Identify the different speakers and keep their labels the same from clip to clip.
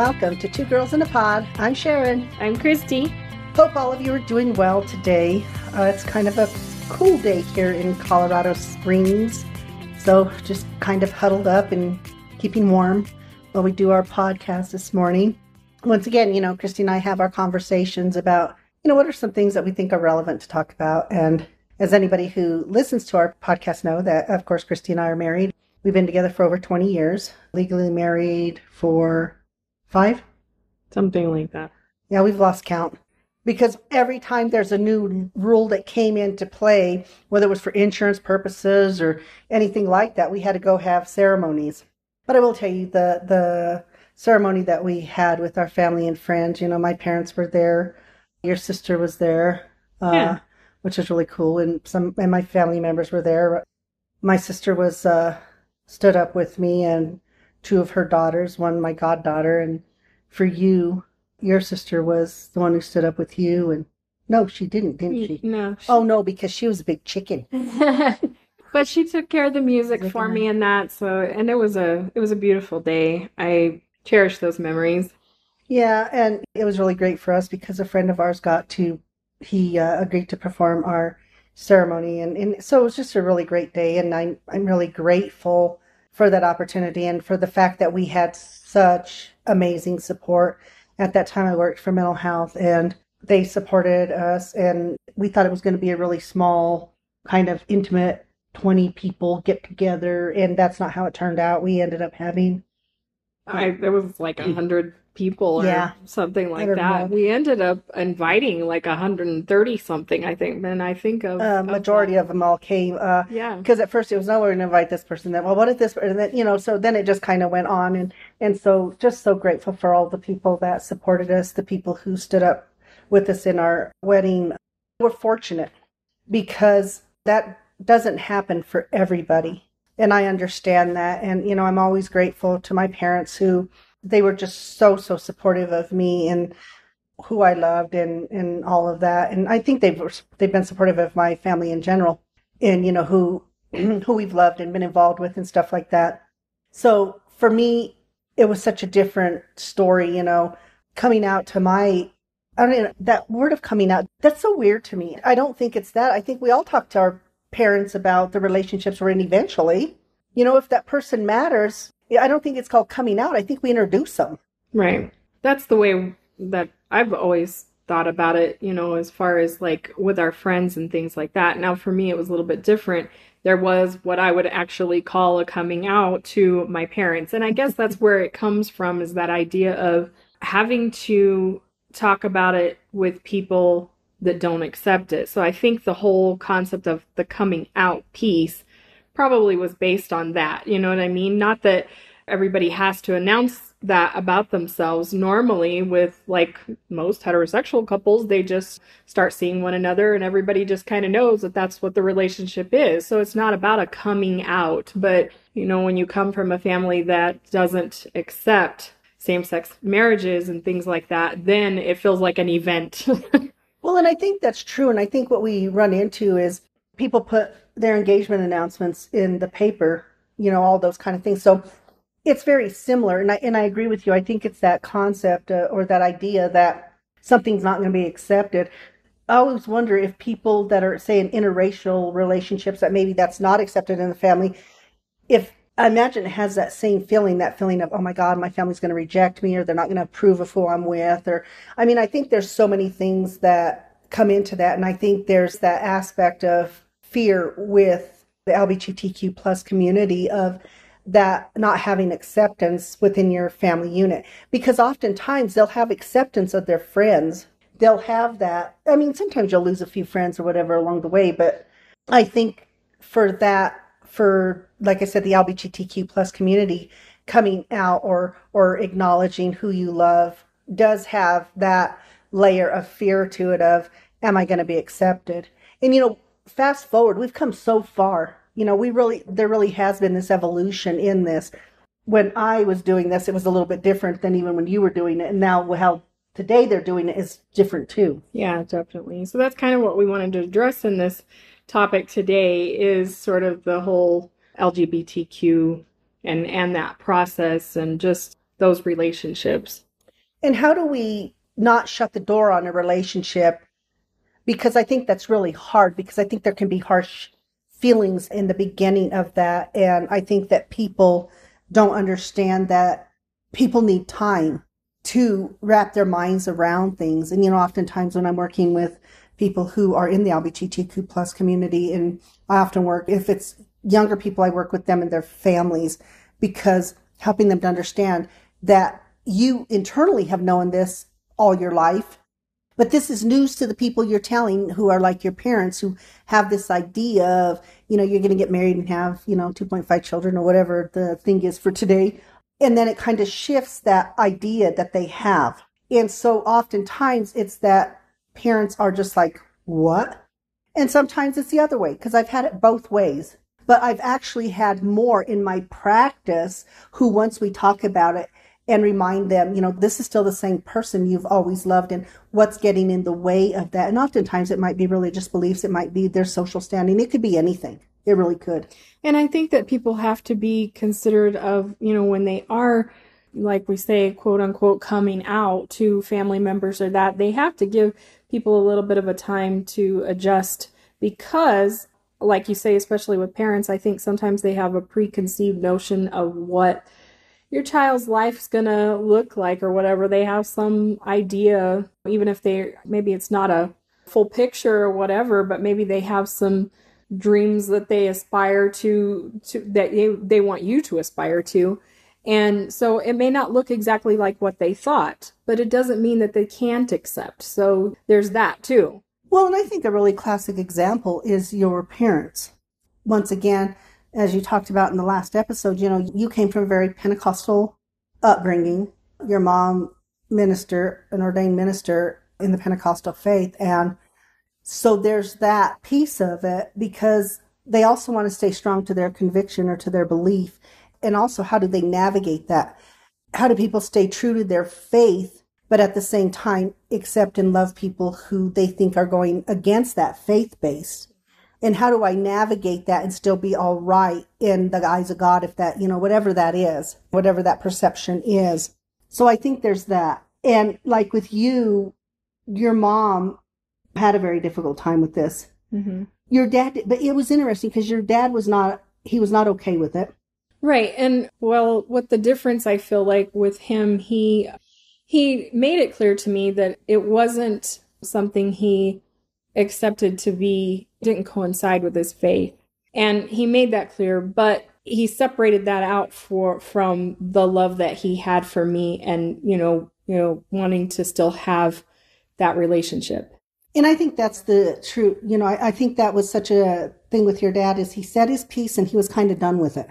Speaker 1: welcome to Two Girls in a Pod. I'm Sharon.
Speaker 2: I'm Christy.
Speaker 1: Hope all of you are doing well today. Uh, it's kind of a cool day here in Colorado Springs, so just kind of huddled up and keeping warm while we do our podcast this morning. Once again, you know, Christy and I have our conversations about, you know, what are some things that we think are relevant to talk about. And as anybody who listens to our podcast know, that of course Christy and I are married. We've been together for over 20 years, legally married for five.
Speaker 2: Something like that.
Speaker 1: Yeah, we've lost count because every time there's a new rule that came into play, whether it was for insurance purposes or anything like that, we had to go have ceremonies. But I will tell you the the ceremony that we had with our family and friends. You know, my parents were there, your sister was there, uh, yeah. which was really cool, and some and my family members were there. My sister was uh, stood up with me and two of her daughters, one my goddaughter, and for you, your sister was the one who stood up with you and no, she didn't, didn't she?
Speaker 2: No.
Speaker 1: She... Oh no, because she was a big chicken.
Speaker 2: but she took care of the music for me and that, so and it was a it was a beautiful day. I cherish those memories.
Speaker 1: Yeah, and it was really great for us because a friend of ours got to he uh, agreed to perform our ceremony and, and so it was just a really great day and I'm I'm really grateful for that opportunity and for the fact that we had such amazing support. At that time, I worked for mental health and they supported us. And we thought it was going to be a really small, kind of intimate 20 people get together. And that's not how it turned out. We ended up having.
Speaker 2: I, there was like 100 people yeah. or something like that. Know. We ended up inviting like 130 something, I think. And I think of
Speaker 1: uh, majority of, of, them all came. Uh,
Speaker 2: yeah,
Speaker 1: because at first it was no, we're gonna invite this person. Then well, what if this? And then you know, so then it just kind of went on, and and so just so grateful for all the people that supported us, the people who stood up with us in our wedding. We're fortunate because that doesn't happen for everybody and I understand that. And you know, I'm always grateful to my parents who they were just so so supportive of me and who I loved and and all of that. And I think they've they've been supportive of my family in general, and you know who who we've loved and been involved with and stuff like that. So for me, it was such a different story. You know, coming out to my I don't know that word of coming out. That's so weird to me. I don't think it's that. I think we all talk to our parents about the relationships we're in eventually. You know, if that person matters, I don't think it's called coming out. I think we introduce them.
Speaker 2: Right. That's the way that I've always thought about it, you know, as far as like with our friends and things like that. Now, for me, it was a little bit different. There was what I would actually call a coming out to my parents. And I guess that's where it comes from is that idea of having to talk about it with people that don't accept it. So I think the whole concept of the coming out piece probably was based on that. You know what I mean? Not that everybody has to announce that about themselves. Normally, with like most heterosexual couples, they just start seeing one another and everybody just kind of knows that that's what the relationship is. So it's not about a coming out. But, you know, when you come from a family that doesn't accept same sex marriages and things like that, then it feels like an event.
Speaker 1: well, and I think that's true. And I think what we run into is people put their engagement announcements in the paper, you know, all those kind of things. So it's very similar. And I, and I agree with you. I think it's that concept uh, or that idea that something's not going to be accepted. I always wonder if people that are, say, in interracial relationships, that maybe that's not accepted in the family, if I imagine it has that same feeling, that feeling of, oh my God, my family's going to reject me or they're not going to approve of who I'm with. Or, I mean, I think there's so many things that come into that. And I think there's that aspect of fear with the LGBTQ plus community of that not having acceptance within your family unit. Because oftentimes they'll have acceptance of their friends. They'll have that. I mean sometimes you'll lose a few friends or whatever along the way but i think for that for like i said the lgbtq plus community coming out or or acknowledging who you love does have that layer of fear to it of am i going to be accepted? And you know fast forward, we've come so far. You know, we really, there really has been this evolution in this. When I was doing this, it was a little bit different than even when you were doing it. And now, how today they're doing it is different too.
Speaker 2: Yeah, definitely. So that's kind of what we wanted to address in this topic today is sort of the whole LGBTQ and and that process and just those relationships.
Speaker 1: And how do we not shut the door on a relationship? Because I think that's really hard because I think there can be harsh feelings in the beginning of that. And I think that people don't understand that people need time to wrap their minds around things. And, you know, oftentimes when I'm working with people who are in the LGBTQ plus community, and I often work, if it's younger people, I work with them and their families because helping them to understand that you internally have known this all your life. But this is news to the people you're telling who are like your parents who have this idea of, you know, you're going to get married and have, you know, 2.5 children or whatever the thing is for today. And then it kind of shifts that idea that they have. And so oftentimes it's that parents are just like, what? And sometimes it's the other way because I've had it both ways. But I've actually had more in my practice who, once we talk about it and remind them, you know, this is still the same person you've always loved and what's getting in the way of that. And oftentimes it might be religious beliefs, it might be their social standing, it could be anything. It really could.
Speaker 2: And I think that people have to be considered of, you know, when they are like we say, quote unquote, coming out to family members or that, they have to give people a little bit of a time to adjust because like you say, especially with parents, I think sometimes they have a preconceived notion of what your child's life's gonna look like or whatever. They have some idea, even if they maybe it's not a full picture or whatever, but maybe they have some dreams that they aspire to, to that they, they want you to aspire to. And so it may not look exactly like what they thought, but it doesn't mean that they can't accept. So there's that too.
Speaker 1: Well, and I think a really classic example is your parents. Once again, as you talked about in the last episode, you know, you came from a very Pentecostal upbringing. Your mom, minister, an ordained minister in the Pentecostal faith. And so there's that piece of it because they also want to stay strong to their conviction or to their belief. And also, how do they navigate that? How do people stay true to their faith but at the same time accept and love people who they think are going against that faith base and how do i navigate that and still be all right in the eyes of god if that you know whatever that is whatever that perception is? So i think there's that. And like with you your mom had a very difficult time with this. Mm-hmm. your dad but it was interesting because your dad was not he was not okay with it.
Speaker 2: Right. And well what the difference i feel like with him he he made it clear to me that it wasn't something he accepted to be didn't coincide with his faith and he made that clear but he separated that out for from the love that he had for me and you know you know wanting to still have that relationship
Speaker 1: and i think that's the true you know I, I think that was such a thing with your dad is he said his piece and he was kind of done with it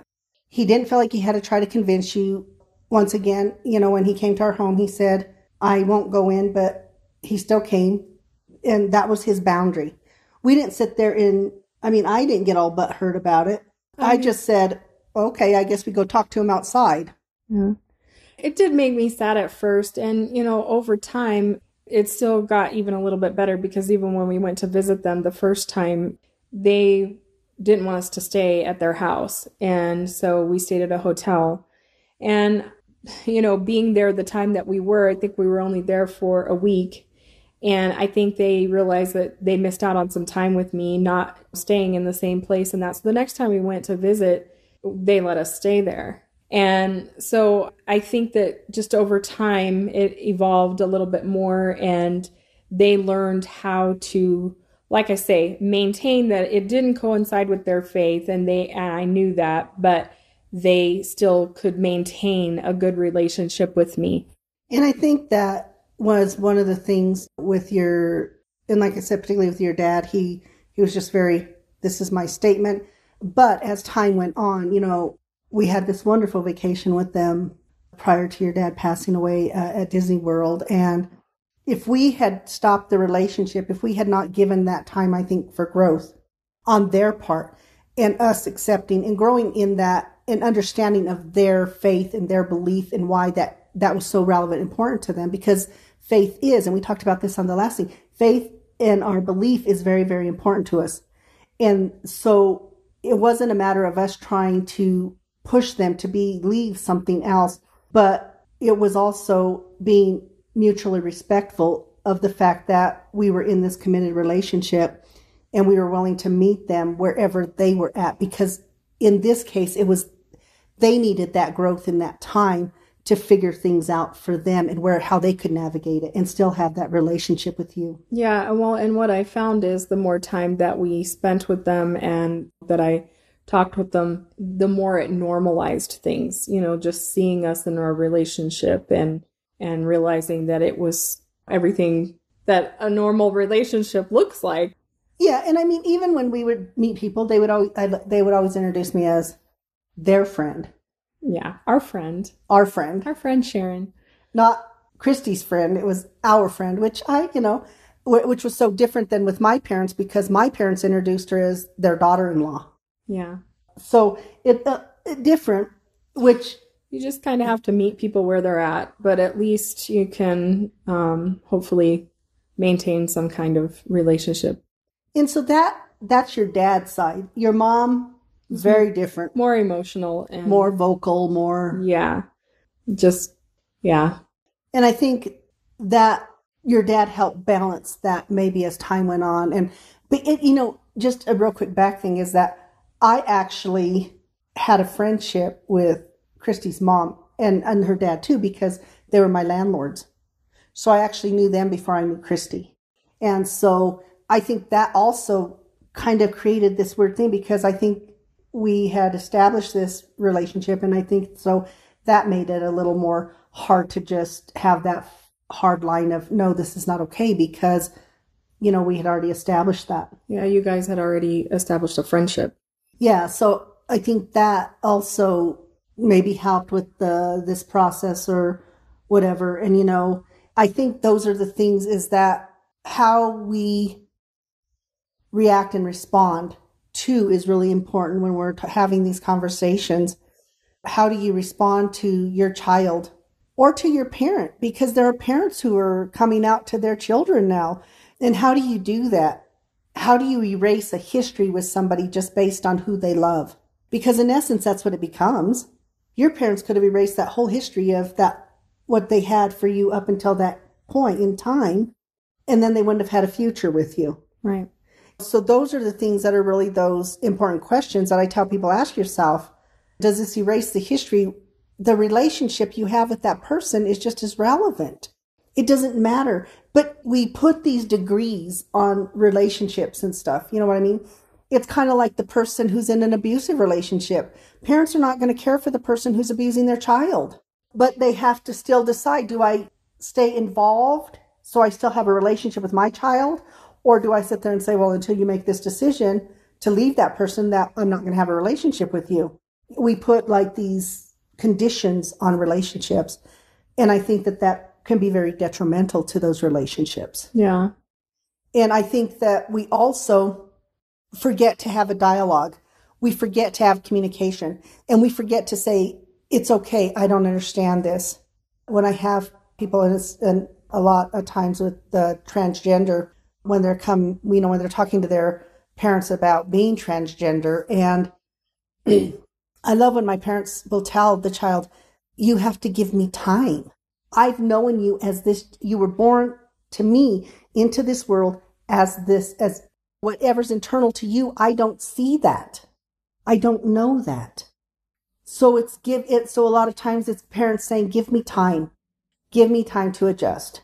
Speaker 1: he didn't feel like he had to try to convince you once again, you know, when he came to our home, he said, I won't go in, but he still came. And that was his boundary. We didn't sit there in, I mean, I didn't get all but hurt about it. Oh, I just said, okay, I guess we go talk to him outside.
Speaker 2: Yeah. It did make me sad at first. And, you know, over time, it still got even a little bit better because even when we went to visit them the first time, they didn't want us to stay at their house. And so we stayed at a hotel. And you know, being there the time that we were, I think we were only there for a week. And I think they realized that they missed out on some time with me, not staying in the same place. And that's the next time we went to visit, they let us stay there. And so I think that just over time, it evolved a little bit more and they learned how to, like I say, maintain that it didn't coincide with their faith. And they, and I knew that, but they still could maintain a good relationship with me.
Speaker 1: And I think that was one of the things with your and like I said, particularly with your dad, he he was just very this is my statement. But as time went on, you know, we had this wonderful vacation with them prior to your dad passing away uh, at Disney World and if we had stopped the relationship, if we had not given that time, I think, for growth on their part and us accepting and growing in that and understanding of their faith and their belief and why that that was so relevant important to them because faith is and we talked about this on the last thing faith and our belief is very very important to us. And so it wasn't a matter of us trying to push them to believe something else but it was also being mutually respectful of the fact that we were in this committed relationship and we were willing to meet them wherever they were at because in this case it was they needed that growth in that time to figure things out for them and where how they could navigate it and still have that relationship with you.
Speaker 2: Yeah, well, and what I found is the more time that we spent with them and that I talked with them, the more it normalized things, you know, just seeing us in our relationship and and realizing that it was everything that a normal relationship looks like.
Speaker 1: Yeah, and I mean even when we would meet people, they would always I, they would always introduce me as their friend.
Speaker 2: Yeah, our friend.
Speaker 1: Our friend.
Speaker 2: Our friend Sharon.
Speaker 1: Not Christy's friend, it was our friend, which I, you know, which was so different than with my parents because my parents introduced her as their daughter-in-law.
Speaker 2: Yeah.
Speaker 1: So it uh, different, which
Speaker 2: you just kind of have to meet people where they're at, but at least you can um, hopefully maintain some kind of relationship.
Speaker 1: And so that that's your dad's side. Your mom Mm-hmm. very different,
Speaker 2: more emotional and
Speaker 1: more vocal, more
Speaker 2: yeah, just yeah.
Speaker 1: And I think that your dad helped balance that maybe as time went on. And but it, you know, just a real quick back thing is that I actually had a friendship with Christy's mom and, and her dad too, because they were my landlords. So I actually knew them before I knew Christy. And so I think that also kind of created this weird thing because I think we had established this relationship. And I think so that made it a little more hard to just have that hard line of, no, this is not okay because, you know, we had already established that.
Speaker 2: Yeah, you guys had already established a friendship.
Speaker 1: Yeah. So I think that also maybe helped with the, this process or whatever. And, you know, I think those are the things is that how we react and respond to is really important when we're having these conversations. How do you respond to your child or to your parent? Because there are parents who are coming out to their children now. And how do you do that? How do you erase a history with somebody just based on who they love? Because in essence, that's what it becomes. Your parents could have erased that whole history of that, what they had for you up until that point in time. And then they wouldn't have had a future with you.
Speaker 2: Right.
Speaker 1: So those are the things that are really those important questions that I tell people ask yourself. Does this erase the history? The relationship you have with that person is just as relevant. It doesn't matter. But we put these degrees on relationships and stuff. You know what I mean? It's kind of like the person who's in an abusive relationship. Parents are not going to care for the person who's abusing their child, but they have to still decide, do I stay involved so I still have a relationship with my child or do I sit there and say, well, until you make this decision to leave that person, that I'm not going to have a relationship with you? We put like these conditions on relationships. And I think that that can be very detrimental to those relationships.
Speaker 2: Yeah.
Speaker 1: And I think that we also forget to have a dialogue. We forget to have communication and we forget to say, it's okay. I don't understand this. When I have people, and, and a lot of times with the transgender, when they're come, you know, when they're talking to their parents about being transgender. And I love when my parents will tell the child, you have to give me time. I've known you as this, you were born to me into this world as this, as whatever's internal to you. I don't see that. I don't know that. So it's give it, so a lot of times it's parents saying, give me time, give me time to adjust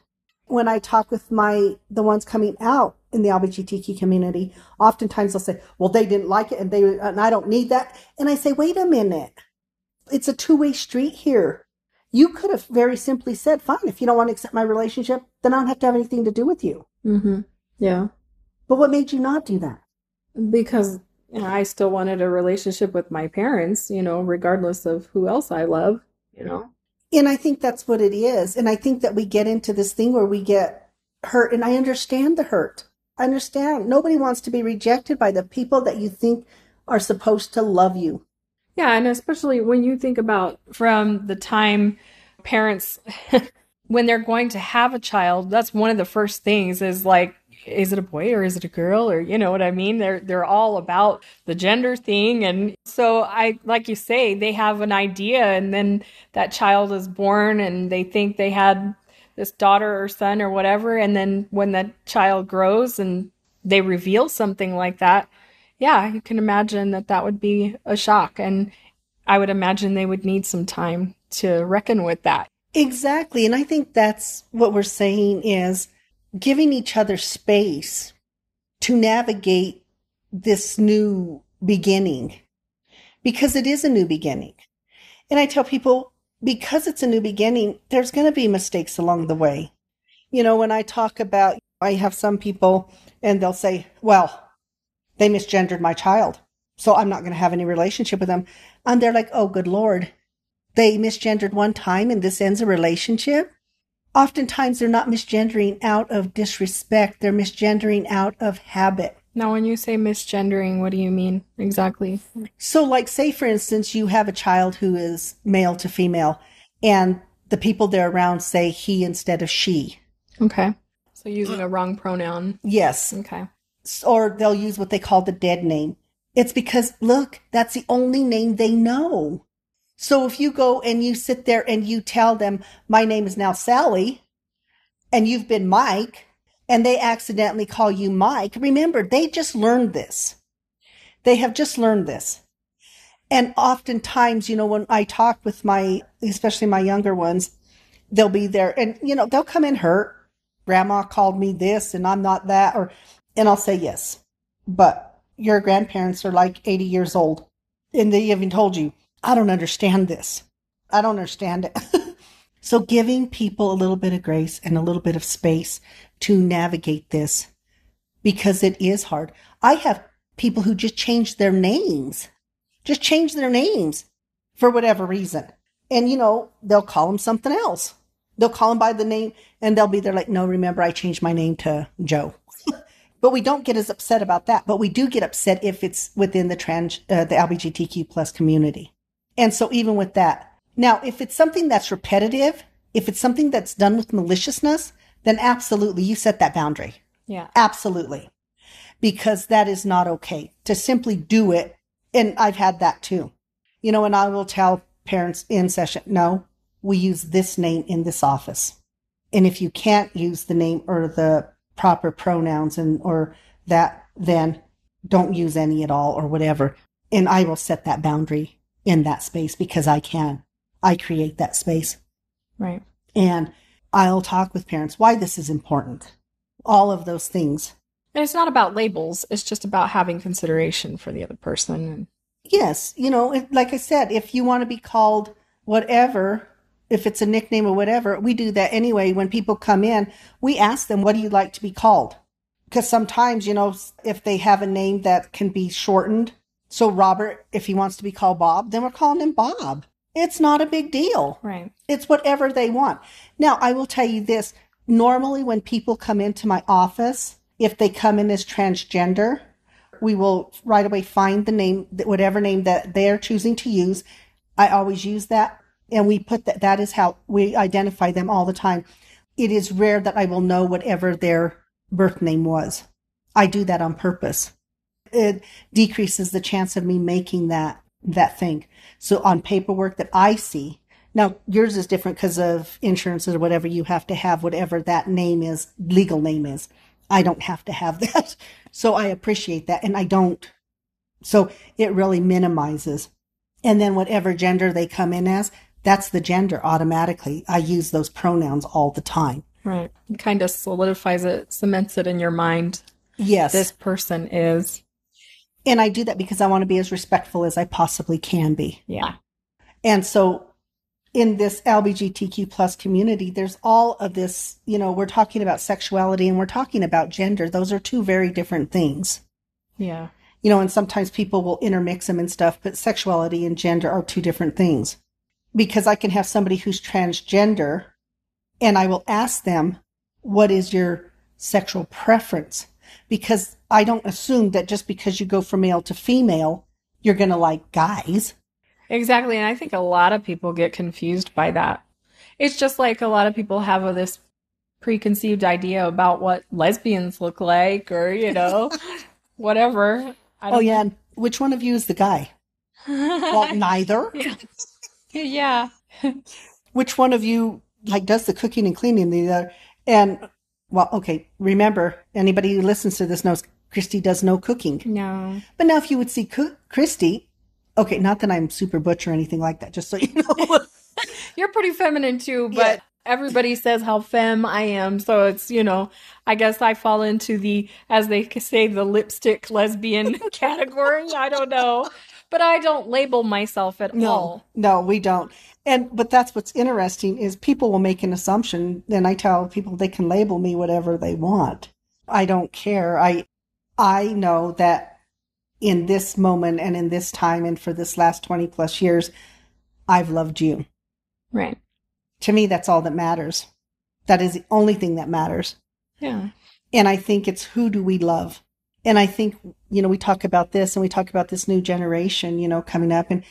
Speaker 1: when I talk with my, the ones coming out in the LGBTQ community, oftentimes they'll say, well, they didn't like it and they, and I don't need that. And I say, wait a minute. It's a two way street here. You could have very simply said, fine, if you don't want to accept my relationship, then I don't have to have anything to do with you.
Speaker 2: Mm-hmm. Yeah.
Speaker 1: But what made you not do that?
Speaker 2: Because I still wanted a relationship with my parents, you know, regardless of who else I love, you know.
Speaker 1: And I think that's what it is. And I think that we get into this thing where we get hurt. And I understand the hurt. I understand. Nobody wants to be rejected by the people that you think are supposed to love you.
Speaker 2: Yeah. And especially when you think about from the time parents, when they're going to have a child, that's one of the first things is like, is it a boy or is it a girl or you know what I mean? They're they're all about the gender thing and so I like you say they have an idea and then that child is born and they think they had this daughter or son or whatever. And then when that child grows and they reveal something like that, yeah, you can imagine that that would be a shock. And I would imagine they would need some time to reckon with that.
Speaker 1: Exactly. And I think that's what we're saying is giving each other space to navigate this new beginning because it is a new beginning. And I tell people, because it's a new beginning, there's going to be mistakes along the way. You know, when I talk about, I have some people and they'll say, well, they misgendered my child. So I'm not going to have any relationship with them. And they're like, oh, good Lord. They misgendered one time and this ends a relationship. Oftentimes they're not misgendering out of disrespect. They're misgendering out of habit.
Speaker 2: Now, when you say misgendering, what do you mean exactly?
Speaker 1: So, like, say, for instance, you have a child who is male to female, and the people they're around say he instead of she.
Speaker 2: Okay. So, using a wrong pronoun.
Speaker 1: Yes.
Speaker 2: Okay.
Speaker 1: Or they'll use what they call the dead name. It's because, look, that's the only name they know. So, if you go and you sit there and you tell them, my name is now Sally, and you've been Mike, and they accidentally call you Mike, remember, they just learned this. They have just learned this. And oftentimes, you know, when I talk with my, especially my younger ones, they'll be there and, you know, they'll come in hurt. Grandma called me this and I'm not that. Or, and I'll say yes, but your grandparents are like 80 years old and they even told you, I don't understand this. I don't understand it. so giving people a little bit of grace and a little bit of space to navigate this because it is hard. I have people who just change their names, just change their names for whatever reason. And, you know, they'll call them something else. They'll call them by the name and they'll be there like, no, remember, I changed my name to Joe. but we don't get as upset about that. But we do get upset if it's within the trans, uh, the LGBTQ plus community. And so even with that, now, if it's something that's repetitive, if it's something that's done with maliciousness, then absolutely you set that boundary.
Speaker 2: Yeah.
Speaker 1: Absolutely. Because that is not okay to simply do it. And I've had that too. You know, and I will tell parents in session, no, we use this name in this office. And if you can't use the name or the proper pronouns and or that, then don't use any at all or whatever. And I will set that boundary in that space because I can. I create that space.
Speaker 2: Right.
Speaker 1: And I'll talk with parents why this is important. All of those things.
Speaker 2: And it's not about labels, it's just about having consideration for the other person.
Speaker 1: Yes, you know, like I said, if you want to be called whatever, if it's a nickname or whatever, we do that anyway. When people come in, we ask them, what do you like to be called? Because sometimes, you know, if they have a name that can be shortened, so Robert, if he wants to be called Bob, then we're calling him Bob. It's not a big deal.
Speaker 2: Right.
Speaker 1: It's whatever they want. Now, I will tell you this. Normally, when people come into my office, if they come in as transgender, we will right away find the name, whatever name that they're choosing to use. I always use that. And we put that, that is how we identify them all the time. It is rare that I will know whatever their birth name was. I do that on purpose. It decreases the chance of me making that, that thing. So on paperwork that I see, now yours is different because of insurances or whatever. You have to have whatever that name is, legal name is. I don't have to have that. So I appreciate that. And I don't. So it really minimizes. And then whatever gender they come in as, that's the gender automatically. I use those pronouns all the time.
Speaker 2: Right. It kind of solidifies it, cements it in your mind.
Speaker 1: Yes.
Speaker 2: This person is.
Speaker 1: And I do that because I want to be as respectful as I possibly can be.
Speaker 2: Yeah.
Speaker 1: And so in this LGBTQ plus community, there's all of this, you know, we're talking about sexuality and we're talking about gender. Those are two very different things.
Speaker 2: Yeah.
Speaker 1: You know, and sometimes people will intermix them and stuff, but sexuality and gender are two different things. Because I can have somebody who's transgender and I will ask them, what is your sexual preference? Because I don't assume that just because you go from male to female, you're going to like guys.
Speaker 2: Exactly. And I think a lot of people get confused by that. It's just like a lot of people have this preconceived idea about what lesbians look like or, you know, whatever.
Speaker 1: oh, yeah. Know. Which one of you is the guy? well, neither.
Speaker 2: Yeah. yeah.
Speaker 1: Which one of you like does the cooking and cleaning the other and well okay remember anybody who listens to this knows christy does no cooking
Speaker 2: No.
Speaker 1: but now if you would see Co- christy okay not that i'm super butch or anything like that just so you know
Speaker 2: You're pretty feminine too, but
Speaker 1: Yeah.
Speaker 2: everybody says how femme I am. So it's, you know, I guess I fall into the, as they say, the lipstick lesbian category. I don't know. But I don't label myself at
Speaker 1: no
Speaker 2: all.
Speaker 1: no we don't and but that's what's interesting is people will make an assumption and i tell people they can label me whatever they want i don't care i i know that in this moment and in this time and for this last 20 plus years i've loved you.
Speaker 2: Right.
Speaker 1: to me that's all that matters. That is the only thing that matters.
Speaker 2: Yeah.
Speaker 1: and i think it's who do we love? And i think you know we talk about this and we talk about this new generation you know coming up and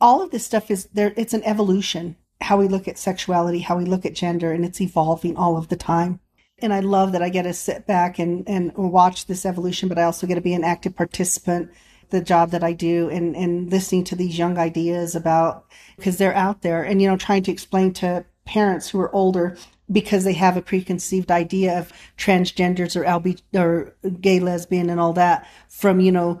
Speaker 1: all of this stuff is there it's an evolution how we look at sexuality how we look at gender and it's evolving all of the time and i love that i get to sit back and and watch this evolution but i also get to be an active participant the job that i do and and listening to these young ideas about because they're out there and you know trying to explain to parents who are older because they have a preconceived idea of transgenders or LB or gay lesbian and all that from you know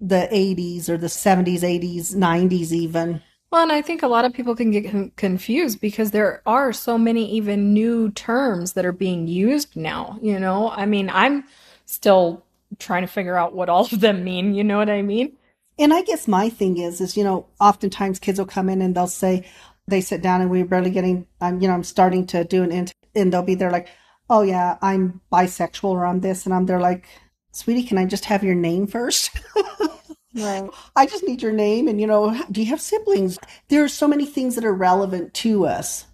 Speaker 1: the 80s or the 70s 80s 90s even
Speaker 2: Well, and I think a lot of people can get confused because there are so many even new terms that are being used now. You know, I mean, I'm still trying to figure out what all of them mean. You know what I mean?
Speaker 1: And I guess my thing is, is, you know, oftentimes kids will come in and they'll say, they sit down and we're barely getting, I'm, you know, I'm starting to do an int, and they'll be there like, oh yeah, I'm bisexual or I'm this. And I'm there like, sweetie, can I just have your name first?
Speaker 2: Right.
Speaker 1: I just need your name. And, you know, do you have siblings? There are so many things that are relevant to us.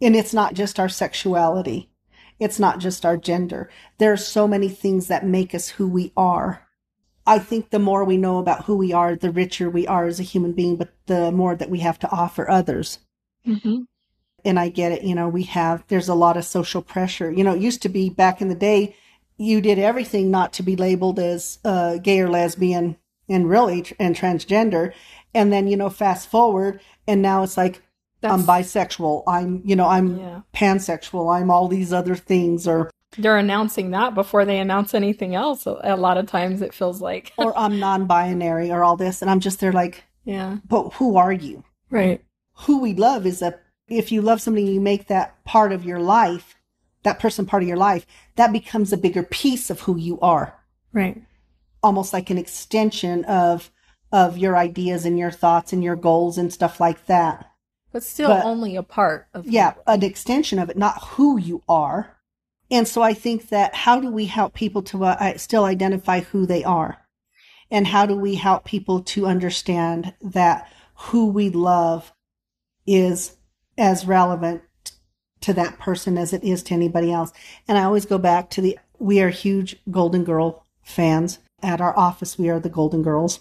Speaker 1: And it's not just our sexuality. It's not just our gender. There are so many things that make us who we are. I think the more we know about who we are, the richer we are as a human being, but the more that we have to offer others.
Speaker 2: Mm-hmm.
Speaker 1: And I get it. You know, we have, there's a lot of social pressure. You know, it used to be back in the day, you did everything not to be labeled as uh, gay or lesbian and really tr- and transgender. And then, you know, fast forward and now it's like, I'm bisexual. I'm, you know, I'm
Speaker 2: Yeah.
Speaker 1: pansexual. I'm all these other things or,
Speaker 2: They're announcing that before they announce anything else. A lot of times it feels like.
Speaker 1: or I'm non-binary or all this. And I'm just there like,
Speaker 2: Yeah.
Speaker 1: but who are you?
Speaker 2: Right.
Speaker 1: Who we love is a, if you love somebody, you make that part of your life, that person part of your life, that becomes a bigger piece of who you are.
Speaker 2: Right.
Speaker 1: Almost like an extension of, of your ideas and your thoughts and your goals and stuff like that.
Speaker 2: But still
Speaker 1: But-
Speaker 2: only a part of.
Speaker 1: yeah, an extension of it, not who you are. And so I think that how do we help people to uh, still identify who they are? And how do we help people to understand that who we love is as relevant to that person as it is to anybody else? And I always go back to the, we are huge Golden Girl fans. At our office, we are the Golden Girls.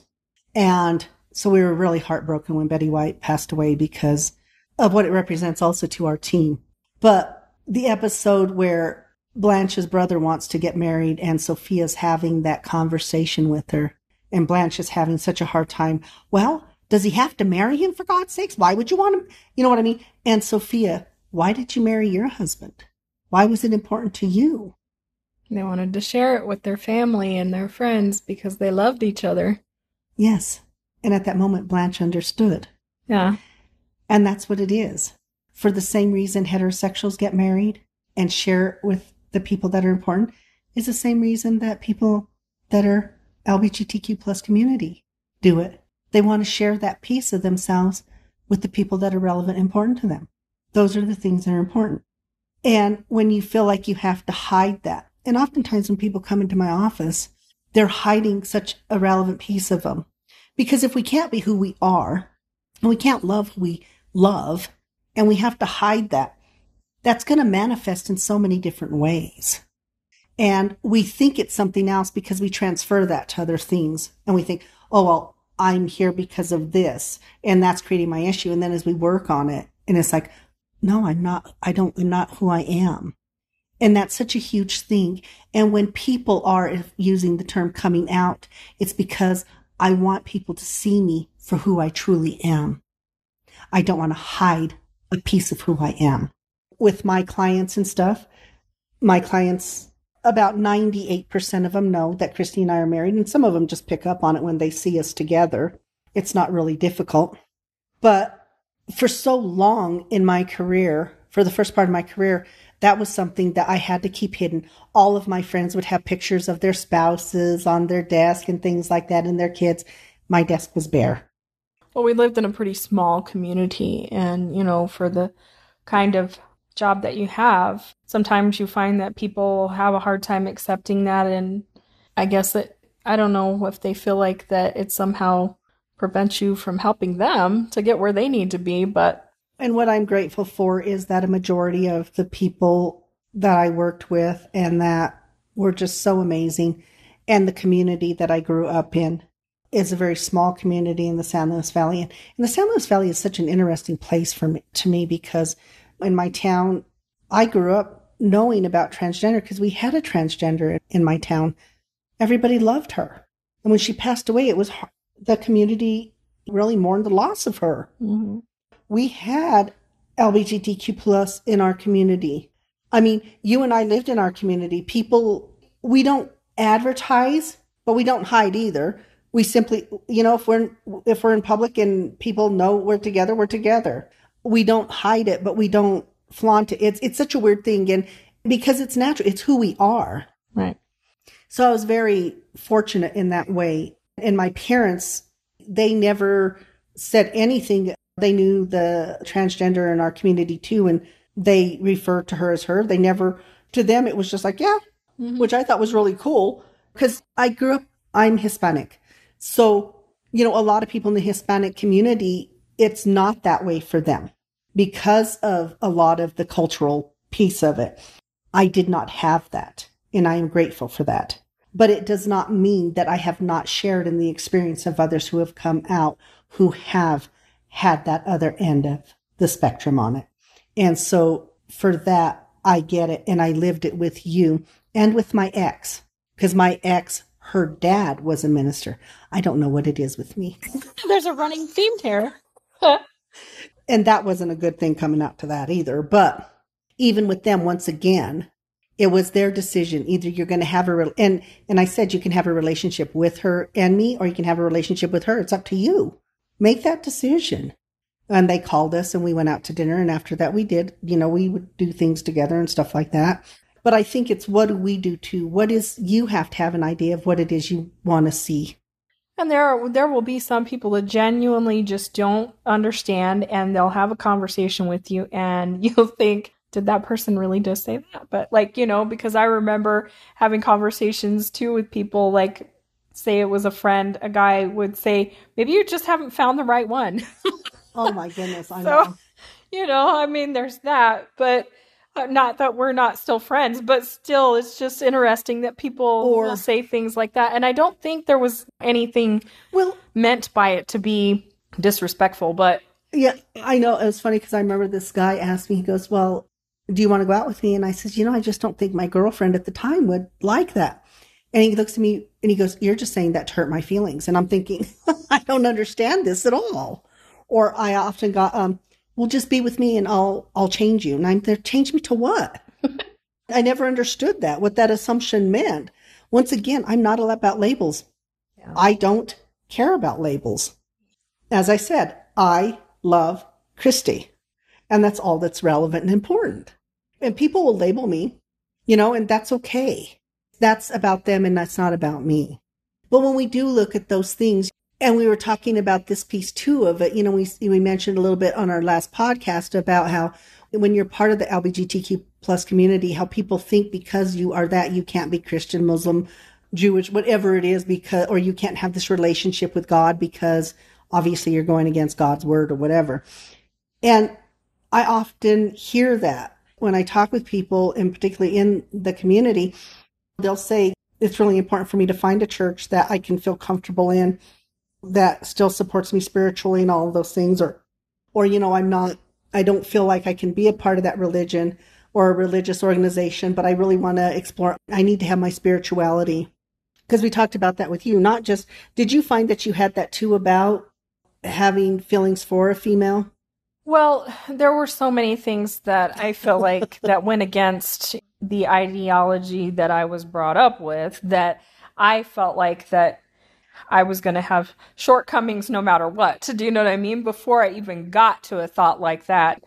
Speaker 1: And so we were really heartbroken when Betty White passed away because of what it represents also to our team. But the episode where Blanche's brother wants to get married and Sophia's having that conversation with her and Blanche is having such a hard time. Well, does he have to marry him for God's sakes? Why would you want him? You know what I mean? And Sophia, why did you marry your husband? Why was it important to you?
Speaker 2: They wanted to share it with their family and their friends because they loved each other.
Speaker 1: Yes. And at that moment, Blanche understood.
Speaker 2: Yeah.
Speaker 1: And that's what it is. For the same reason heterosexuals get married and share it with the people that are important is the same reason that people that are LGBTQ plus community do it. They want to share that piece of themselves with the people that are relevant and important to them. Those are the things that are important. And when you feel like you have to hide that, and oftentimes when people come into my office, they're hiding such a relevant piece of them. Because if we can't be who we are, and we can't love who we love, and we have to hide that, that's going to manifest in so many different ways. And we think it's something else because we transfer that to other things. And we think, oh, well, I'm here because of this. And that's creating my issue. And then as we work on it, and it's like, no, I'm not, I don't, I'm not who I am. And that's such a huge thing. And when people are using the term coming out, it's because I want people to see me for who I truly am. I don't want to hide a piece of who I am. with my clients and stuff. My clients, about 98% of them know that Christy and I are married, and some of them just pick up on it when they see us together. It's not really difficult. But for so long in my career, for the first part of my career, that was something that I had to keep hidden. All of my friends would have pictures of their spouses on their desk and things like that and their kids. My desk was bare.
Speaker 2: Well, we lived in a pretty small community, and you know, for the kind of job that you have, sometimes you find that people have a hard time accepting that. And I guess that I don't know if they feel like that it somehow prevents you from helping them to get where they need to be, but
Speaker 1: and what I'm grateful for is that a majority of the people that I worked with and that were just so amazing and the community that I grew up in is a very small community in the San Luis Valley. And, the San Luis Valley is such an interesting place for me, to me because in my town, I grew up knowing about transgender because we had a transgender in my town. Everybody loved her. And when she passed away, it was the community really mourned the loss of her. Mm-hmm. We had LGBTQ plus in our community. I mean, you and I lived in our community. People, we don't advertise, but we don't hide either. We simply you know if we're if we're in public and people know we're together we're together. We don't hide it but we don't flaunt it. It's it's such a weird thing and because it's natural it's who we are.
Speaker 2: Right.
Speaker 1: So i was very fortunate in that way. And my parents they never said anything they knew the transgender in our community too and they referred to her as her they never to them it was just like yeah mm-hmm. which i thought was really cool because i grew up i'm hispanic so, you know, a lot of people in the Hispanic community, it's not that way for them because of a lot of the cultural piece of it. I did not have that, and I am grateful for that. But it does not mean that I have not shared in the experience of others who have come out who have had that other end of the spectrum on it. And so for that, I get it. And I lived it with you and with my ex because my ex her dad was a minister. I don't know what it is with me.
Speaker 2: There's a running theme here.
Speaker 1: and that wasn't a good thing coming out to that either. But even with them, once again, it was their decision. Either you're going to have a, re- and, and I said you can have a relationship with her and me, or you can have a relationship with her. It's up to you. Make that decision. And they called us and we went out to dinner. And after that, we did, you know, we would do things together and stuff like that. But I think it's what do we do too? What is, you have to have an idea of what it is you want to see.
Speaker 2: And there are, there will be some people that genuinely just don't understand and they'll have a conversation with you and you'll think, did that person really just say that? But like, you know, because I remember having conversations too with people like say it was a friend, a guy would say, maybe you just haven't found the right one.
Speaker 1: oh my goodness, I
Speaker 2: so, know. You know, I mean, there's that, but uh, not that we're not still friends, but still, it's just interesting that people or, will say things like that. And I don't think there was anything well meant by it to be disrespectful, but
Speaker 1: yeah, I know it was funny because I remember this guy asked me. He goes, "Well, do you want to go out with me?" And I says, "You know, I just don't think my girlfriend at the time would like that." And he looks at me and he goes, "You're just saying that to hurt my feelings." And I'm thinking, I don't understand this at all. Or I often got, um, well, just be with me and I'll, I'll change you. And I'm there, change me to what? I never understood that, what that assumption meant. Once again, I'm not all about labels. Yeah. I don't care about labels. As I said, I love Christy. And that's all that's relevant and important. And people will label me, you know, and that's okay. That's about them and that's not about me. But when we do look at those things, and we were talking about this piece too of it. You know, we, we mentioned a little bit on our last podcast about how when you're part of the LGBTQ plus community, how people think because you are that, you can't be Christian, Muslim, Jewish, whatever it is, because, or you can't have this relationship with God because obviously you're going against God's word or whatever. And I often hear that when I talk with people, and particularly in the community, they'll say, it's really important for me to find a church that I can feel comfortable in that still supports me spiritually and all those things or or you know i'm not i don't feel like i can be a part of that religion or a religious organization but i really want to explore i need to have my spirituality. Because we talked about that with you not just did you find that you had that too about having feelings for a female?
Speaker 2: Well, there were so many things that I feel like that went against the ideology that I was brought up with that I felt like that I was going to have shortcomings no matter what. Do you know what I mean? Before I even got to a thought like that,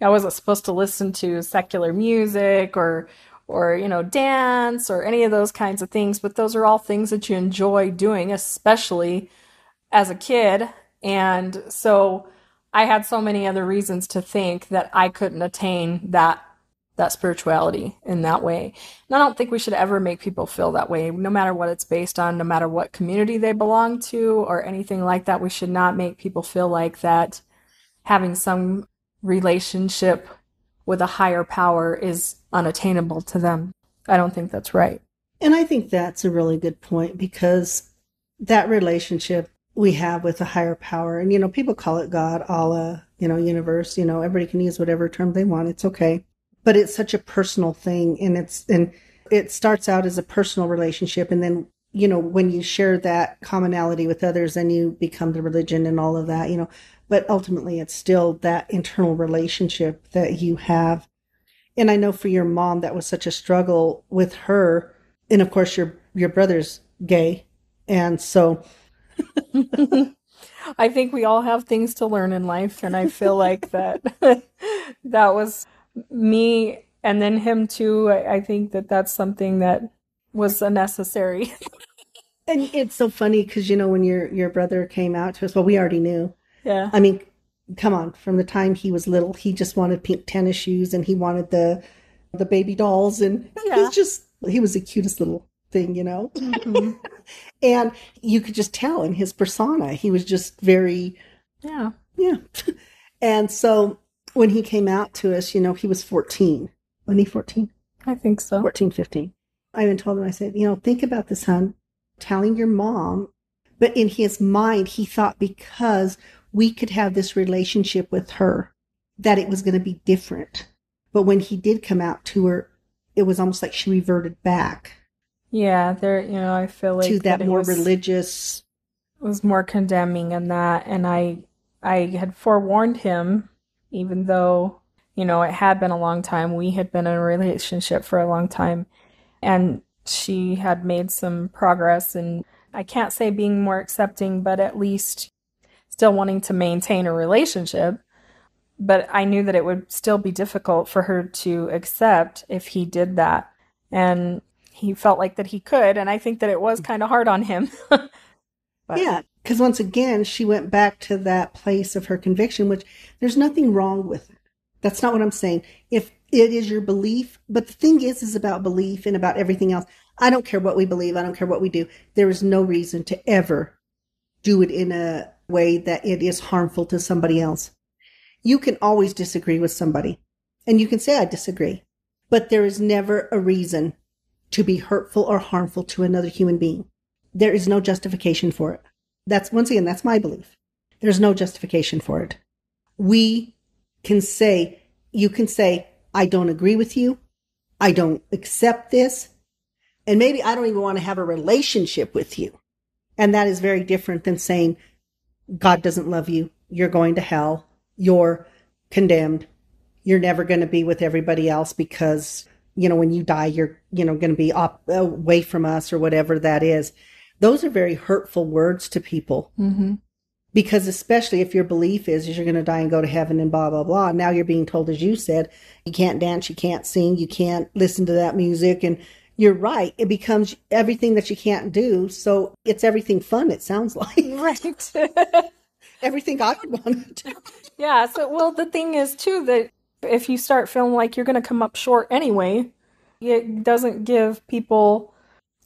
Speaker 2: I wasn't supposed to listen to secular music or or you know dance or any of those kinds of things, but those are all things that you enjoy doing, especially as a kid. And so I had so many other reasons to think that I couldn't attain that that spirituality in that way. And I don't think we should ever make people feel that way, no matter what it's based on, no matter what community they belong to or anything like that. We should not make people feel like that having some relationship with a higher power is unattainable to them. I don't think that's right.
Speaker 1: And I think that's a really good point because that relationship we have with a higher power, and you know, people call it God, Allah, you know, universe, you know, everybody can use whatever term they want. It's okay. But it's such a personal thing and it's, and it starts out as a personal relationship. And then, you know, when you share that commonality with others, then you become the religion and all of that, you know, but ultimately it's still that internal relationship that you have. And I know for your mom, that was such a struggle with her. And of course, your, your brother's gay. And so,
Speaker 2: I think we all have things to learn in life, and I feel like that that was me, and then him too. I, I think that that's something that was unnecessary.
Speaker 1: and it's so funny because you know when your your brother came out to us, well, we already knew.
Speaker 2: Yeah.
Speaker 1: I mean, come on, from the time he was little, he just wanted pink tennis shoes, and he wanted the the baby dolls, and yeah. he's just he was the cutest little thing, you know. Mm-hmm. and you could just tell in his persona, he was just very,
Speaker 2: yeah,
Speaker 1: yeah. and so when he came out to us, you know, he was 14. Wasn't he 14?
Speaker 2: I think so.
Speaker 1: 14, 15. I even told him, I said, you know, think about this, son, telling your mom. But in his mind, he thought because we could have this relationship with her, that it was going to be different. But when he did come out to her, it was almost like she reverted back.
Speaker 2: Yeah, there. You know, I feel like
Speaker 1: to that,
Speaker 2: that
Speaker 1: more
Speaker 2: was,
Speaker 1: religious.
Speaker 2: was more condemning in that, and I I had forewarned him, even though you know it had been a long time. We had been in a relationship for a long time, and she had made some progress, and I can't say being more accepting, but at least still wanting to maintain a relationship. But I knew that it would still be difficult for her to accept if he did that. And he felt like that he could, and I think that it was kind of hard on him.
Speaker 1: Yeah, because once again, she went back to that place of her conviction, which there's nothing wrong with it. That's not what I'm saying. If it is your belief, but the thing is, is about belief and about everything else. I don't care what we believe. I don't care what we do. There is no reason to ever do it in a way that it is harmful to somebody else. You can always disagree with somebody and you can say, I disagree, but there is never a reason to be hurtful or harmful to another human being. There is no justification for it. That's once again, that's my belief. There's no justification for it. We can say, you can say, I don't agree with you. I don't accept this. And maybe I don't even want to have a relationship with you. And that is very different than saying, God doesn't love you. You're going to hell. You're condemned. You're never going to be with everybody else because you know, when you die, you're, you know, going to be away from us or whatever that is. Those are very hurtful words to people.
Speaker 2: Mm-hmm.
Speaker 1: Because especially if your belief is, is you're going to die and go to heaven and blah, blah, blah. Now you're being told, as you said, you can't dance, you can't sing, you can't listen to that music. And you're right. It becomes everything that you can't do. So it's everything fun, it sounds like.
Speaker 2: Right.
Speaker 1: everything I would want to do.
Speaker 2: Yeah. So, well, the thing is, too, that if you start feeling like you're going to come up short anyway, it doesn't give people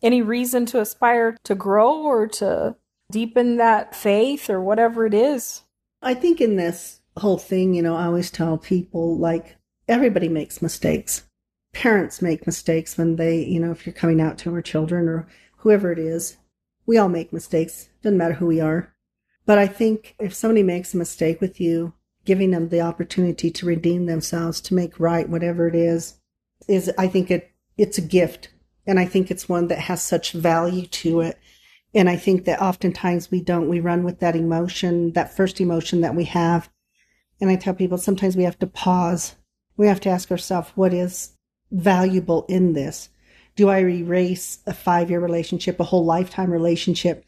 Speaker 2: any reason to aspire to grow or to deepen that faith or whatever it is.
Speaker 1: I think in this whole thing, you know, I always tell people like everybody makes mistakes. Parents make mistakes when they, you know, if you're coming out to our children or whoever it is. We all make mistakes. Doesn't matter who we are. But I think if somebody makes a mistake with you, giving them the opportunity to redeem themselves, to make right whatever it is, is I think it it's a gift. And I think it's one that has such value to it. And I think that oftentimes we don't, we run with that emotion, that first emotion that we have. And I tell people sometimes we have to pause. We have to ask ourselves, what is valuable in this? Do I erase a five year relationship, a whole lifetime relationship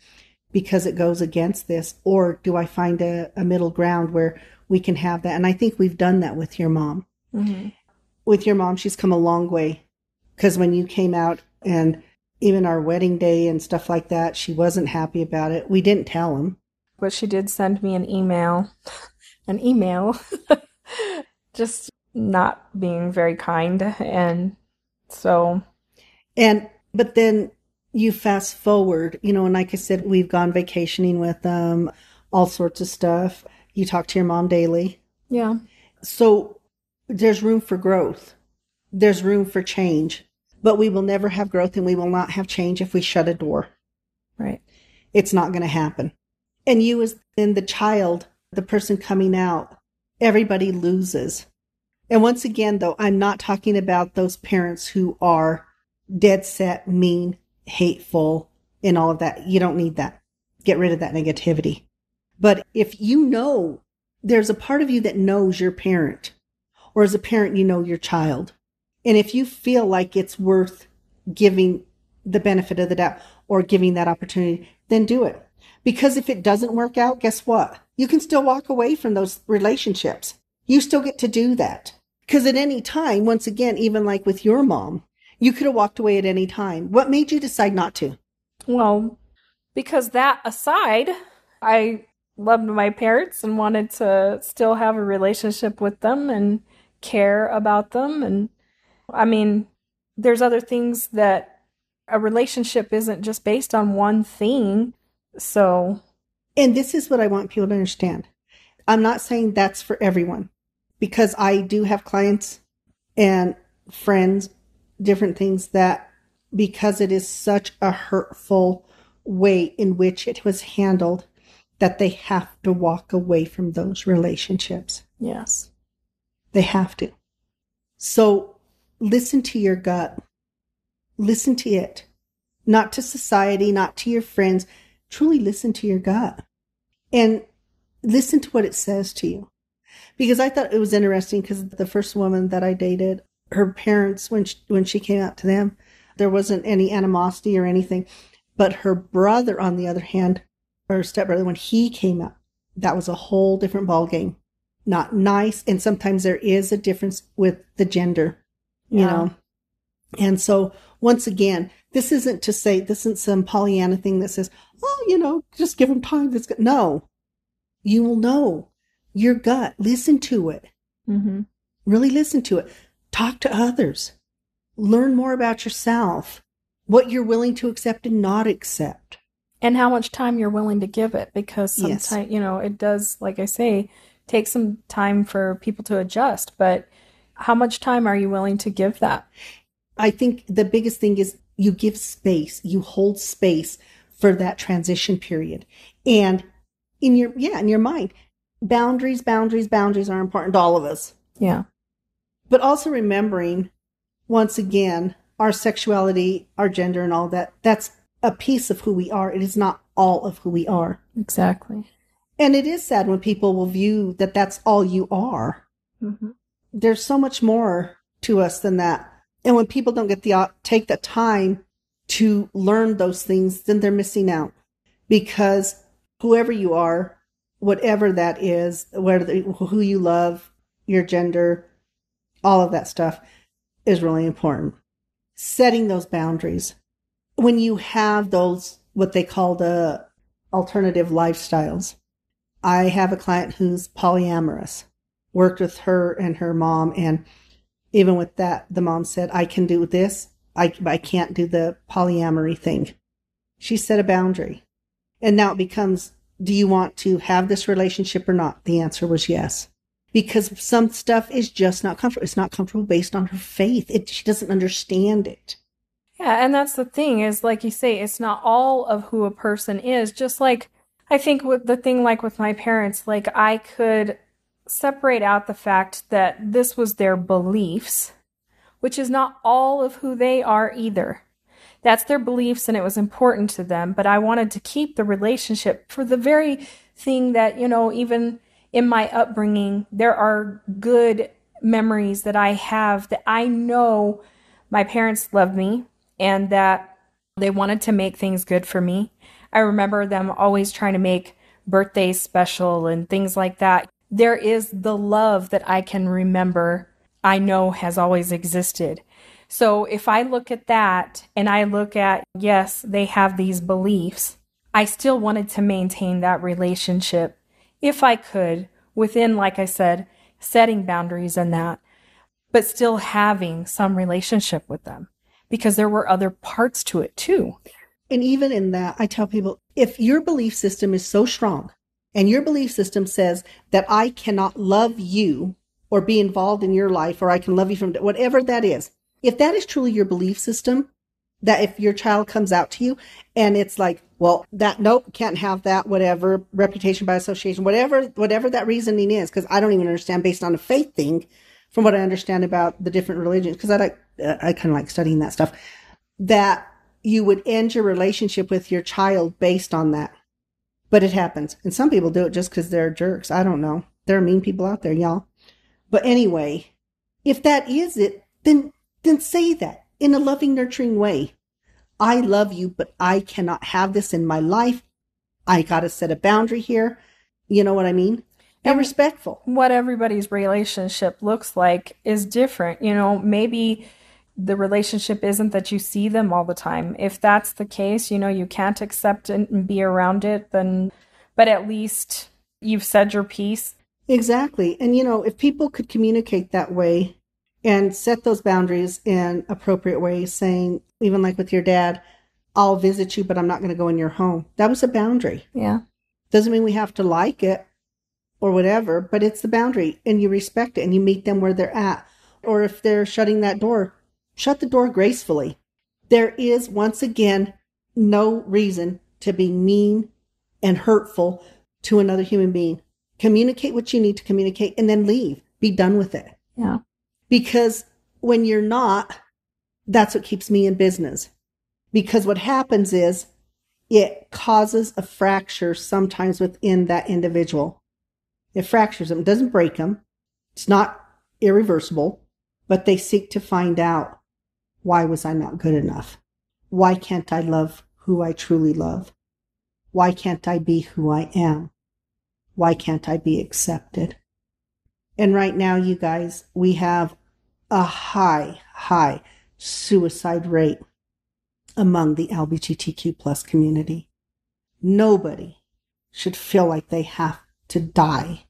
Speaker 1: because it goes against this? Or do I find a, a middle ground where we can have that? And I think we've done that with your mom.
Speaker 2: Mm-hmm.
Speaker 1: With your mom, she's come a long way because when you came out and even our wedding day and stuff like that, she wasn't happy about it. We didn't tell him.
Speaker 2: But she did send me an email. an email. Just not being very kind. And so.
Speaker 1: And, but then you fast forward, you know, and like I said, we've gone vacationing with them, all sorts of stuff. You talk to your mom daily.
Speaker 2: Yeah.
Speaker 1: So there's room for growth. There's room for change, but we will never have growth and we will not have change if we shut a door.
Speaker 2: Right.
Speaker 1: It's not going to happen. And you as in the child, the person coming out, everybody loses. And once again, though, I'm not talking about those parents who are dead set, mean, hateful, and all of that. You don't need that. Get rid of that negativity. But if you know there's a part of you that knows your parent, or as a parent, you know your child. And if you feel like it's worth giving the benefit of the doubt or giving that opportunity, then do it. Because if it doesn't work out, guess what? You can still walk away from those relationships. You still get to do that. Because at any time, once again, even like with your mom, you could have walked away at any time. What made you decide not to?
Speaker 2: Well, because that aside, I loved my parents and wanted to still have a relationship with them and care about them. And I mean, there's other things that a relationship isn't just based on one thing. So,
Speaker 1: and this is what I want people to understand. I'm not saying that's for everyone because I do have clients and friends, different things that because it is such a hurtful way in which it was handled that they have to walk away from those relationships.
Speaker 2: Yes.
Speaker 1: They have to. So listen to your gut. Listen to it. Not to society, not to your friends. Truly listen to your gut. And listen to what it says to you because I thought it was interesting because the first woman that I dated, her parents, when she, when she came out to them, there wasn't any animosity or anything. But her brother, on the other hand, or stepbrother, when he came out, that was a whole different ball game. Not nice, and sometimes there is a difference with the gender, you
Speaker 2: Yeah.
Speaker 1: know. And so, once again, this isn't to say this isn't some Pollyanna thing that says, "Oh, you know, just give them time." That's good. No, you will know your gut. Listen to it.
Speaker 2: Mm-hmm.
Speaker 1: Really listen to it. Talk to others. Learn more about yourself. What you're willing to accept and not accept.
Speaker 2: And how much time you're willing to give it because
Speaker 1: Yes.
Speaker 2: sometimes, you know, it does, like I say, take some time for people to adjust. But how much time are you willing to give that?
Speaker 1: I think the biggest thing is you give space, you hold space for that transition period. And in your, yeah, in your mind, boundaries, boundaries, boundaries are important to all of us.
Speaker 2: Yeah.
Speaker 1: But also remembering, once again, our sexuality, our gender, and all that, that's a piece of who we are. It is not all of who we are.
Speaker 2: Exactly.
Speaker 1: And it is sad when people will view that that's all you are.
Speaker 2: Mm-hmm.
Speaker 1: There's so much more to us than that. And when people don't get the uh, take the time to learn those things, then they're missing out. Because whoever you are, whatever that is, whether who you love, your gender, all of that stuff is really important. Setting those boundaries. When you have those what they call the alternative lifestyles. I have a client who's polyamorous. Worked with her and her mom, and even with that, the mom said, "I can do this. I I can't do the polyamory thing." She set a boundary, and now it becomes, "Do you want to have this relationship or not?" The answer was yes, because some stuff is just not comfortable. It's not comfortable based on her faith. It she doesn't understand it.
Speaker 2: Yeah, and that's the thing is like you say, it's not all of who a person is. Just like I think with the thing like with my parents, like I could separate out the fact that this was their beliefs, which is not all of who they are either. That's their beliefs and it was important to them, but I wanted to keep the relationship for the very thing that, you know, even in my upbringing, there are good memories that I have that I know my parents loved me and that they wanted to make things good for me. I remember them always trying to make birthdays special and things like that. There is the love that I can remember, I know has always existed. So if I look at that and I look at, yes, they have these beliefs, I still wanted to maintain that relationship if I could within, like I said, setting boundaries and that, but still having some relationship with them because there were other parts to it too.
Speaker 1: And even in that, I tell people if your belief system is so strong and your belief system says that I cannot love you or be involved in your life or I can love you from whatever that is, if that is truly your belief system, that if your child comes out to you and it's like, well, that nope, can't have that, whatever, reputation by association, whatever, whatever that reasoning is, because I don't even understand based on a faith thing, from what I understand about the different religions, because I like, I kind of like studying that stuff, that you would end your relationship with your child based on that. But it happens. And some people do it just because they're jerks. I don't know. There are mean people out there, y'all. But anyway, if that is it, then, then say that in a loving, nurturing way. I love you, but I cannot have this in my life. I got to set a boundary here. You know what I mean? And, and respectful.
Speaker 2: What everybody's relationship looks like is different. You know, maybe the relationship isn't that you see them all the time. If that's the case, you know, you can't accept it and be around it, then, but at least you've said your piece.
Speaker 1: Exactly. And, you know, if people could communicate that way and set those boundaries in appropriate ways, saying, even like with your dad, I'll visit you, but I'm not going to go in your home. That was a boundary.
Speaker 2: Yeah.
Speaker 1: Doesn't mean we have to like it or whatever, but it's the boundary and you respect it and you meet them where they're at. Or if they're shutting that door, shut the door gracefully. There is, once again, no reason to be mean and hurtful to another human being. Communicate what you need to communicate and then leave. Be done with it.
Speaker 2: Yeah.
Speaker 1: Because when you're not, that's what keeps me in business. Because what happens is it causes a fracture sometimes within that individual. It fractures them, it doesn't break them. It's not irreversible, but they seek to find out why was I not good enough? Why can't I love who I truly love? Why can't I be who I am? Why can't I be accepted? And right now, you guys, we have a high, high suicide rate among the LGBTQ plus community. Nobody should feel like they have to die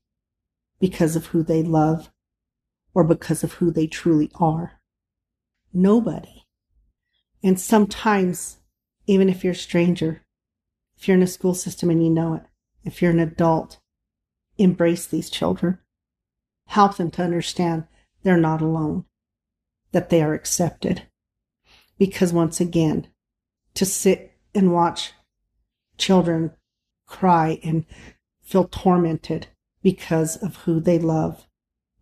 Speaker 1: because of who they love or because of who they truly are. Nobody. And sometimes, even if you're a stranger, if you're in a school system and you know it, if you're an adult, embrace these children. Help them to understand they're not alone, that they are accepted. Because once again, to sit and watch children cry and feel tormented because of who they love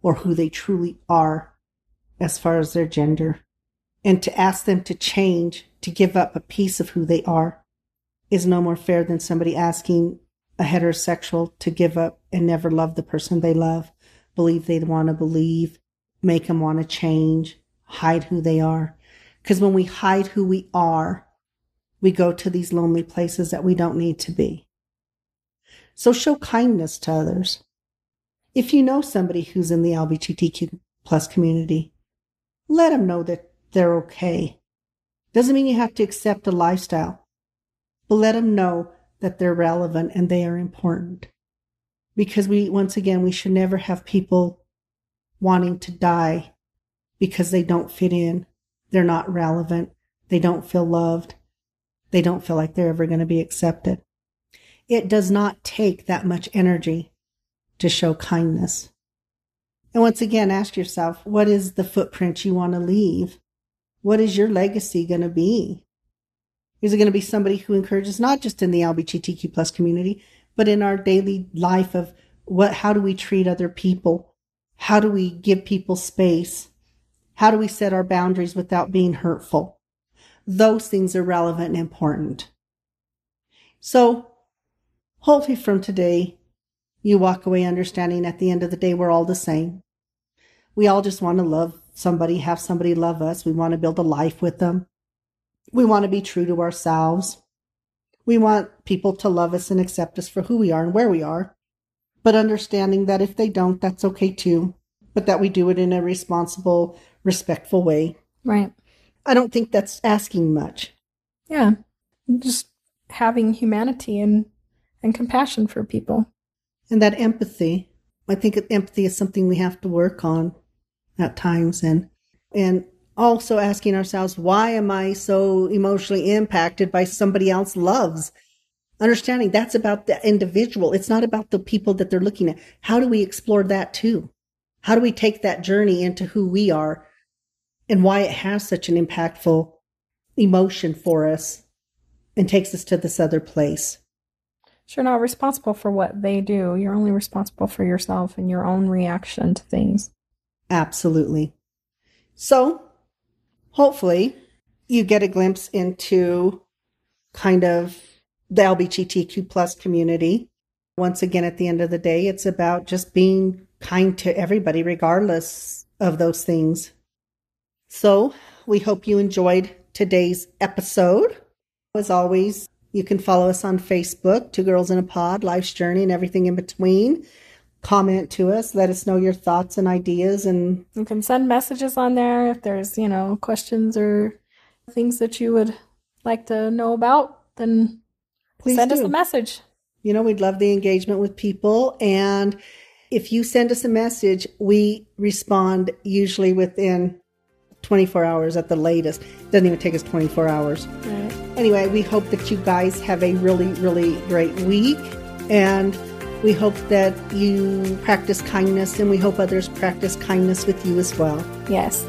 Speaker 1: or who they truly are as far as their gender, and to ask them to change, to give up a piece of who they are, is no more fair than somebody asking a heterosexual to give up and never love the person they love, believe they want to believe, make them want to change, hide who they are. Because when we hide who we are, we go to these lonely places that we don't need to be. So show kindness to others. If you know somebody who's in the LGBTQ plus community, let them know that they're okay. Doesn't mean you have to accept a lifestyle, but let them know that they're relevant and they are important. Because we, once again, we should never have people wanting to die because they don't fit in. They're not relevant. They don't feel loved. They don't feel like they're ever going to be accepted. It does not take that much energy to show kindness. And once again, ask yourself, what is the footprint you want to leave? What is your legacy going to be? Is it going to be somebody who encourages not just in the LGBTQ plus community, but in our daily life of what, how do we treat other people? How do we give people space? How do we set our boundaries without being hurtful? Those things are relevant and important. So hopefully from today, you walk away understanding at the end of the day we're all the same. We all just want to love somebody, have somebody love us. We want to build a life with them. We want to be true to ourselves. We want people to love us and accept us for who we are and where we are, but understanding that if they don't, that's okay too, but that we do it in a responsible, respectful way.
Speaker 3: Right.
Speaker 1: I don't think that's asking much.
Speaker 3: Yeah. Just having humanity and and compassion for people.
Speaker 1: And that empathy. I think empathy is something we have to work on at times and and also asking ourselves why am I so emotionally impacted by somebody else loves? Understanding that's about the individual. It's not about the people that they're looking at. How do we explore that too? How do we take that journey into who we are and why it has such an impactful emotion for us and takes us to this other place?
Speaker 3: You're not responsible for what they do. You're only responsible for yourself and your own reaction to things.
Speaker 1: Absolutely. So, hopefully, you get a glimpse into kind of the LBGTQ plus community. Once again, at the end of the day, it's about just being kind to everybody, regardless of those things. So, we hope you enjoyed today's episode. As always, you can follow us on Facebook, Two Girls in a Pod, Life's Journey, and everything in between. Comment to us, let us know your thoughts and ideas, and
Speaker 3: You can send messages on there if there's, you know, questions or things that you would like to know about, then
Speaker 1: please
Speaker 3: send
Speaker 1: do.
Speaker 3: us a message.
Speaker 1: You know, we'd love the engagement with people. And if you send us a message, we respond usually within 24 hours at the latest. Doesn't even take us 24 hours.
Speaker 3: Right.
Speaker 1: Anyway, we hope that you guys have a really, really great week. And we hope that you practice kindness and we hope others practice kindness with you as well.
Speaker 3: Yes.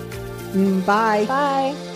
Speaker 1: Mm, Bye.
Speaker 3: Bye.